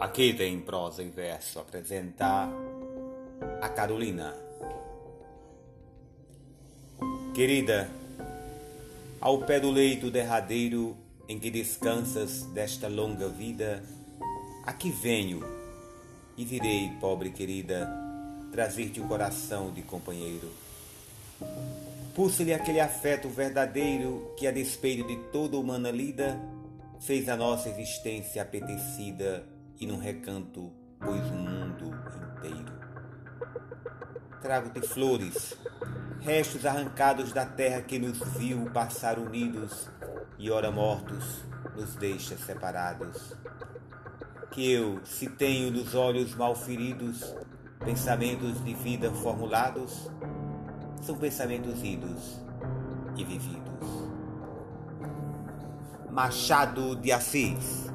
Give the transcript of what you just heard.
Aqui tem prosa e verso apresentar a Carolina. Querida, ao pé do leito derradeiro em que descansas desta longa vida, aqui venho e virei, pobre querida, trazer-te o coração de companheiro. Pulse-lhe aquele afeto verdadeiro que, a despeito de toda humana lida, fez a nossa existência apetecida e num recanto pôs o mundo inteiro. Trago-te flores, restos arrancados da terra que nos viu passar unidos e ora mortos nos deixa separados. Que eu, se tenho nos olhos mal feridos pensamentos de vida formulados, são pensamentos idos e vividos. Machado de Assis